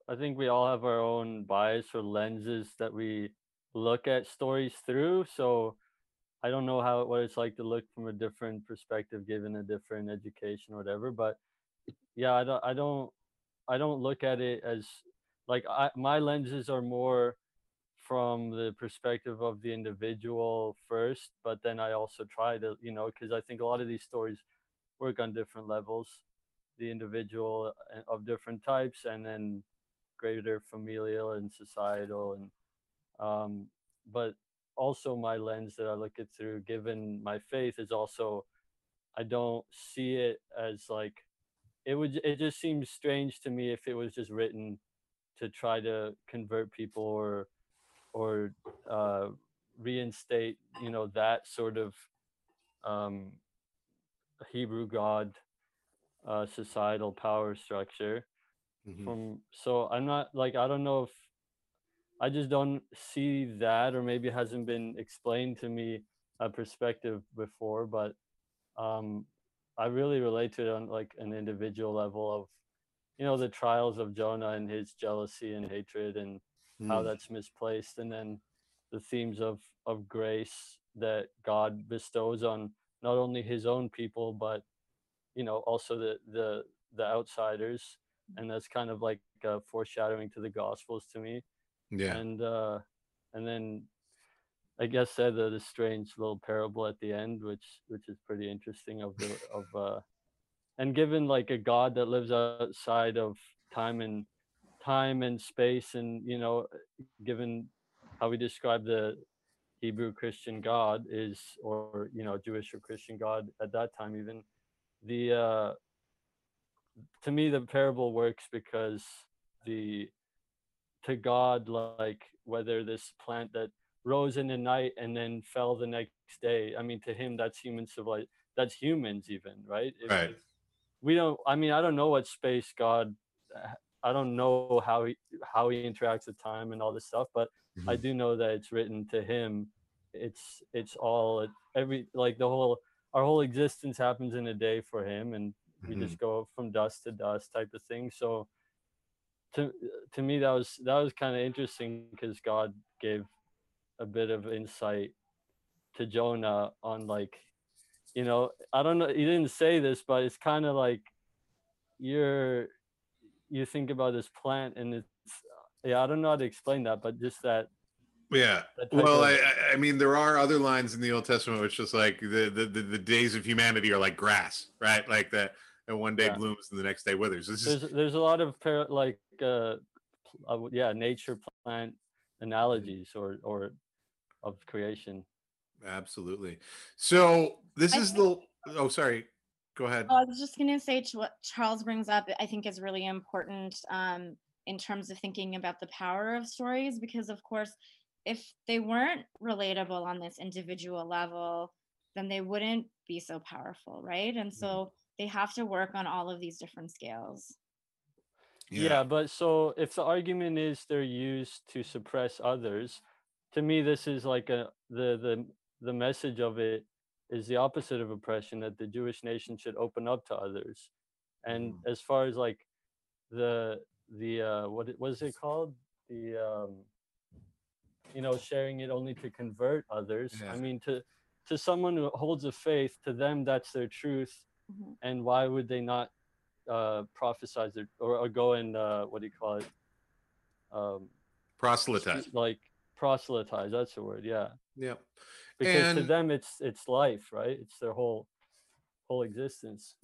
i think we all have our own bias or lenses that we look at stories through. So i don't know how what it's like to look from a different perspective given a different education or whatever but yeah i don't i don't i don't look at it as like I, my lenses are more from the perspective of the individual first but then i also try to you know because i think a lot of these stories work on different levels the individual uh, of different types and then greater familial and societal and um but also my lens that i look it through given my faith is also i don't see it as like it would it just seems strange to me if it was just written to try to convert people or or uh, reinstate you know that sort of um, Hebrew God uh, societal power structure Mhm. from so I'm not like I don't know if I just don't see that or maybe hasn't been explained to me a perspective before but um I really relate to it on like an individual level of you know the trials of Jonah and his jealousy and hatred and how Hmm. that's misplaced and then the themes of of grace that God bestows on not only his own people but you know also the the the outsiders and that's kind of like uh, foreshadowing to the gospels to me Yeah. and uh and then i guess said the, strange little parable at the end which which is pretty interesting of the of uh and given like a god that lives outside of time and time and space and you know given how we describe the hebrew christian god is or you know jewish or christian god at that time even the uh to me the parable works because the to god like whether this plant that rose in the night and then fell the next day i mean to him that's human civilization that's humans even right If- Right. we don't i mean i don't know what space god i don't know how he how he interacts with time and all this stuff but i Mhm. do know that it's written to him it's it's all every like the whole our whole existence happens in a day for him and we Mhm. just go from dust to dust type of thing so to to me that was that was kind of interesting because god gave a bit of insight to jonah on like you know i don't know he didn't say this but it's kind of like you're you think about this plant and it's yeah i don't know how to explain that but just that Yeah. that Well, of- I, I- mean, there are other lines in the Old Testament which is like the, the the the days of humanity are like grass, right? Like that, and one day Yeah. blooms and the next day withers. This is there's there's a lot of par- like uh, uh yeah nature plant analogies or or of creation absolutely. So this I is the. Oh, sorry. Go ahead. I was just gonna say to what Charles brings up, I think is really important um, in terms of thinking about the power of stories, because of course, if they weren't relatable on this individual level, then they wouldn't be so powerful, right? And so they have to work on all of these different scales. yeah. but so if the argument is they're used to suppress others to me this is like a the the the message of it is the opposite of oppression that the jewish nation should open up to others and as far as like the the uh what it- what is it called the um you know sharing it only to convert others Yeah. i mean to to someone who holds a faith to them that's their truth Mhm. and why would they not uh prophesize it or, or go and uh what do you call it um Proselytize. like proselytize that's the word yeah. Yeah because to them it's it's life right? It's their whole whole existence.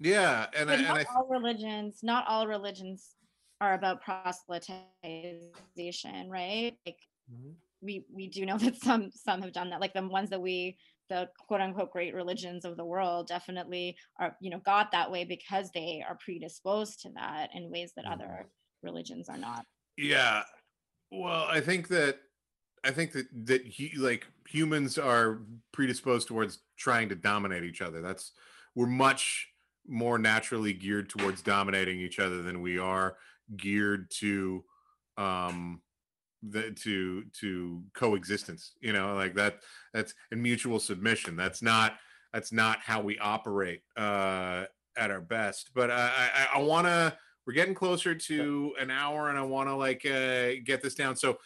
Yeah, and I, But and not I all religions, not all religions are about proselytization, right? Like mm-hmm. we we do know that some some have done that like the ones that we the quote unquote great religions of the world definitely are you know got that way because they are predisposed to that in ways that mm-hmm. other religions are not. Yeah. Well, I think that I think that that he, like humans are predisposed towards trying to dominate each other. That's we're much more naturally geared towards dominating each other than we are geared to um the to to coexistence you know like that that's and mutual submission. That's not that's not how we operate uh at our best. But i i, I want to we're getting closer to an hour and i want to like uh get this down. So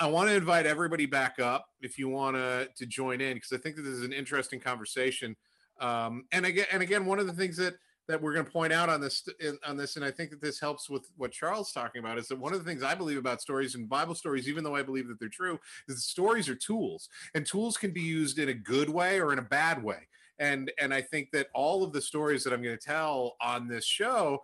I- want to invite everybody back up if you want to to join in because i think that this is an interesting conversation. Um and again and again one of the things that that we're going to point out on this on this and i think that this helps with what charles talking about is that one of the things i believe about stories and bible stories even though i believe that they're true is that stories are tools and tools can be used in a good way or in a bad way. And and i think that all of the stories that i'm going to tell on this show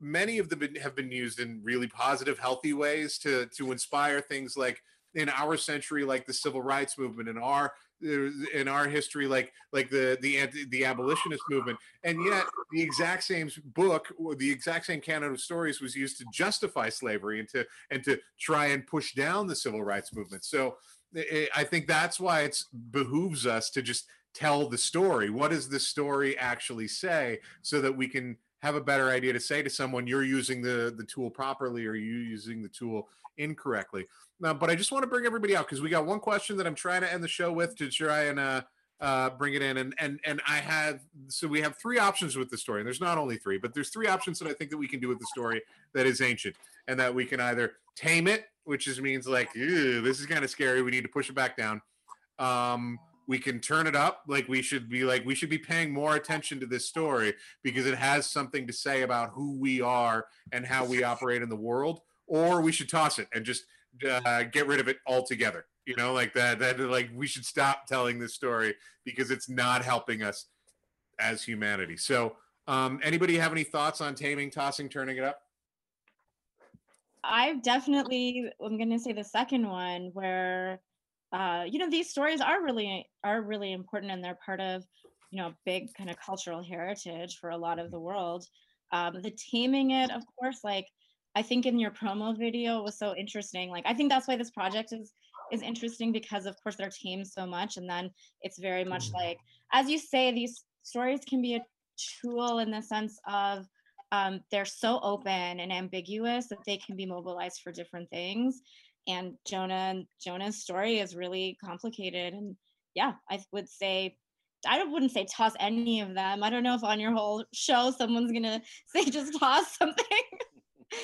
many of them have been used in really positive healthy ways to to inspire things like in our century like the civil rights movement in our in our history like like the the anti, the abolitionist movement. And yet the exact same book the exact same canon of stories was used to justify slavery and to and to try and push down the civil rights movement. So i I think that's why it behooves us to just tell the story. What does the story actually say so that we can have a better idea to say to someone you're using the the tool properly or you using the tool incorrectly now, but I just want to bring everybody out because we got one question that I'm trying to end the show with to try and uh, uh, bring it in, and and and I have so we have three options with the story. And there's not only three, but there's three options that I think that we can do with the story that is ancient, and that we can either tame it, which is means like this is kind of scary. We need to push it back down. Um, we can turn it up, like we should be like we should be paying more attention to this story because it has something to say about who we are and how we operate in the world. Or we should toss it and just uh, get rid of it altogether. You know, like that. That like we should stop telling this story because it's not helping us as humanity. So, um, anybody have any thoughts on taming, tossing, turning it up? I've definitely I'm gonna say the second one where uh you know these stories are really are really important and they're part of you know big kind of cultural heritage for a lot of the world. Um the taming it of course like I think in your promo video was so interesting. Like I think that's why this project is is interesting because of course they're tamed so much and then it's very much like as you say these stories can be a tool in the sense of um, they're so open and ambiguous that they can be mobilized for different things. And Jonah and Jonah's story is really complicated. And yeah, I would say I wouldn't say toss any of them. I don't know if on your whole show someone's gonna say just toss something.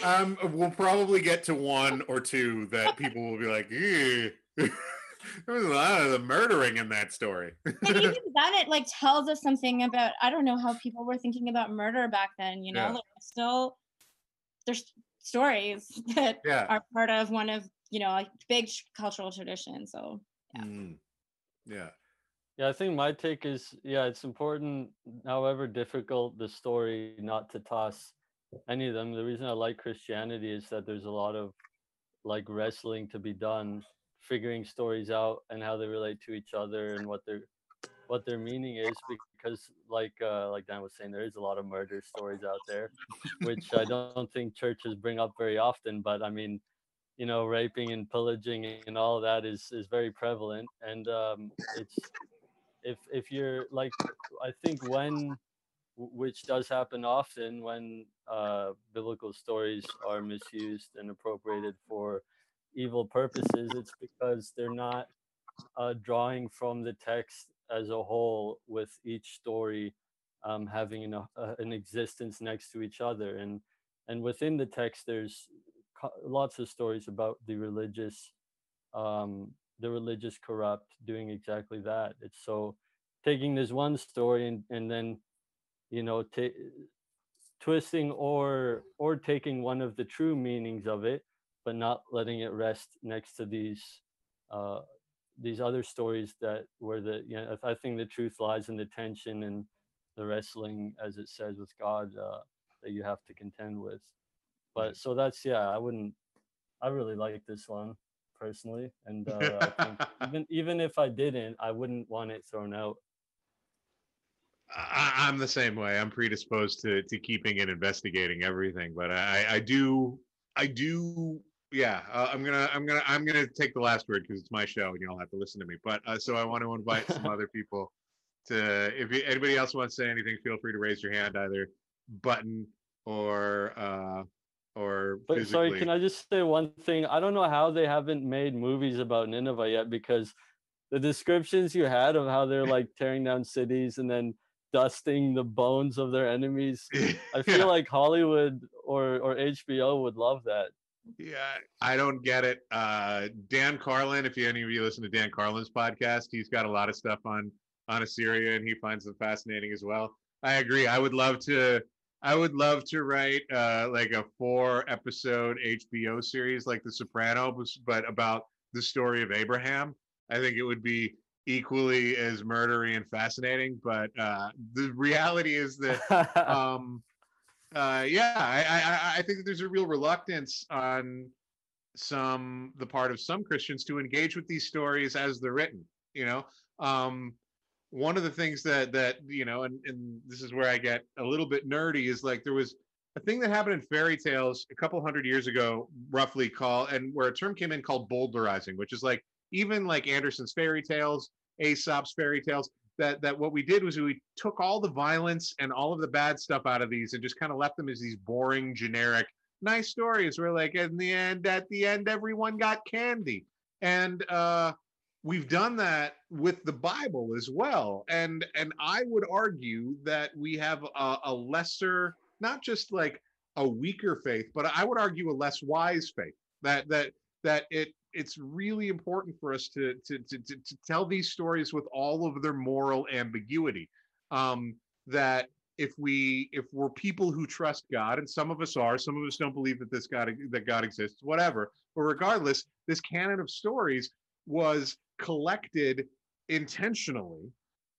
Um, we'll probably get to one or two that people will be like, there was a lot of the murdering in that story. and even then it like tells us something about I don't know how people were thinking about murder back then, you know, Yeah. like still there's stories that yeah. are part of one of, you know, a big sh- cultural tradition. So Yeah. Mm. Yeah. Yeah, I think my take is yeah, it's important, however difficult the story, not to toss any of them. The reason I like Christianity is that there's a lot of like wrestling to be done, figuring stories out and how they relate to each other and what their what their meaning is. Because like uh, like Dan was saying, there is a lot of murder stories out there, which I don't think churches bring up very often. But I mean, you know, raping and pillaging and all that is is very prevalent, and um, it's if if you're like i think when which does happen often when uh, biblical stories are misused and appropriated for evil purposes it's because they're not uh, drawing from the text as a whole with each story um, having an, uh, an existence next to each other. And and within the text there's lots of stories about the religious um, the religious corrupt doing exactly that. It's so taking this one story and, and then, you know, ta- twisting or or taking one of the true meanings of it, but not letting it rest next to these uh, these other stories that where the you know I think the truth lies in the tension and the wrestling, as it says with God, uh, that you have to contend with. But so that's yeah, I wouldn't. I really like this one personally, and uh, I think even even if I didn't, I wouldn't want it thrown out. I, I'm the same way. I'm predisposed to to keeping and investigating everything, but I I do I do yeah. Uh, I'm gonna I'm gonna I'm gonna take the last word because it's my show and y'all have to listen to me. But uh, so I want to invite some other people to if you, anybody else wants to say anything, feel free to raise your hand either button or uh or But physically. sorry, can I just say one thing? I don't know how they haven't made movies about Nineveh yet because the descriptions you had of how they're like tearing down cities and then dusting the bones of their enemies. I feel Yeah. like Hollywood or or HBO would love that. Yeah, I don't get it. Uh, Dan Carlin, if you, any of you listen to Dan Carlin's podcast, he's got a lot of stuff on on Assyria, and he finds them fascinating as well. I agree. I would love to. I would love to write uh, like a four episode HBO series like The Sopranos, but about the story of Abraham. I think it would be equally as murdery and fascinating. But uh, the reality is that um uh yeah I, I I- i think that there's a real reluctance on some the part of some christians to engage with these stories as they're written you know um one of the things that that you know and, and this is where i get a little bit nerdy is like there was a thing that happened in fairy tales a couple hundred years ago roughly called and where a term came in called bowdlerizing which is like even like andersen's fairy tales aesop's fairy tales that that what we did was we took all the violence and all of the bad stuff out of these and just kind of left them as these boring generic nice stories. Where like in the end at the end everyone got candy. And uh we've done that with the bible as well. And and i would argue that we have a, a lesser not just like a weaker faith but i would argue a less wise faith that that that it it's really important for us to to to, to, to tell these stories with all of their moral ambiguity. Um that if we if we're people who trust god and some of us are some of us don't believe that this god that god exists whatever but regardless this canon of stories was collected intentionally.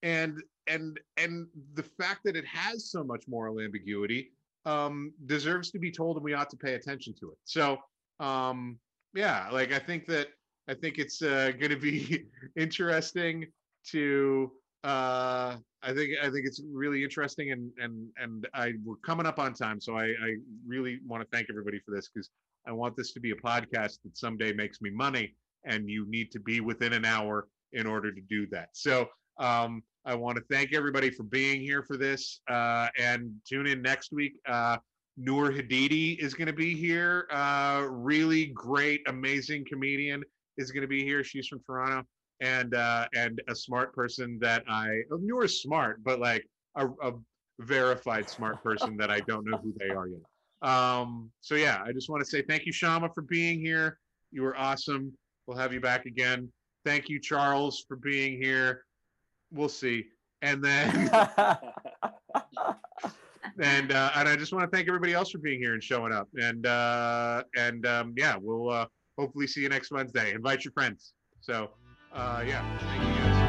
And and and the fact that it has so much moral ambiguity um deserves to be told and we ought to pay attention to it. So um yeah like i think that i think it's uh going to be interesting to uh i think i think it's really interesting and and and i we're coming up on time. So i i really want to thank everybody for this because i want this to be a podcast that someday makes me money and you need to be within an hour in order to do that so um i want to thank everybody for being here for this uh and tune in next week uh Noor Hadidi is going to be here. Uh, really great, amazing comedian is going to be here. She's from Toronto, and uh, and a smart person that I Noor is smart, but like a, a verified smart person that I don't know who they are yet. Um, so yeah, I just want to say thank you, Shama, for being here. You were awesome. We'll have you back again. Thank you, Charles, for being here. We'll see. And then and uh, and I just want to thank everybody else for being here and showing up. And uh, and um, yeah, we'll uh, hopefully see you next Wednesday. Invite your friends. So uh, yeah, thank you guys.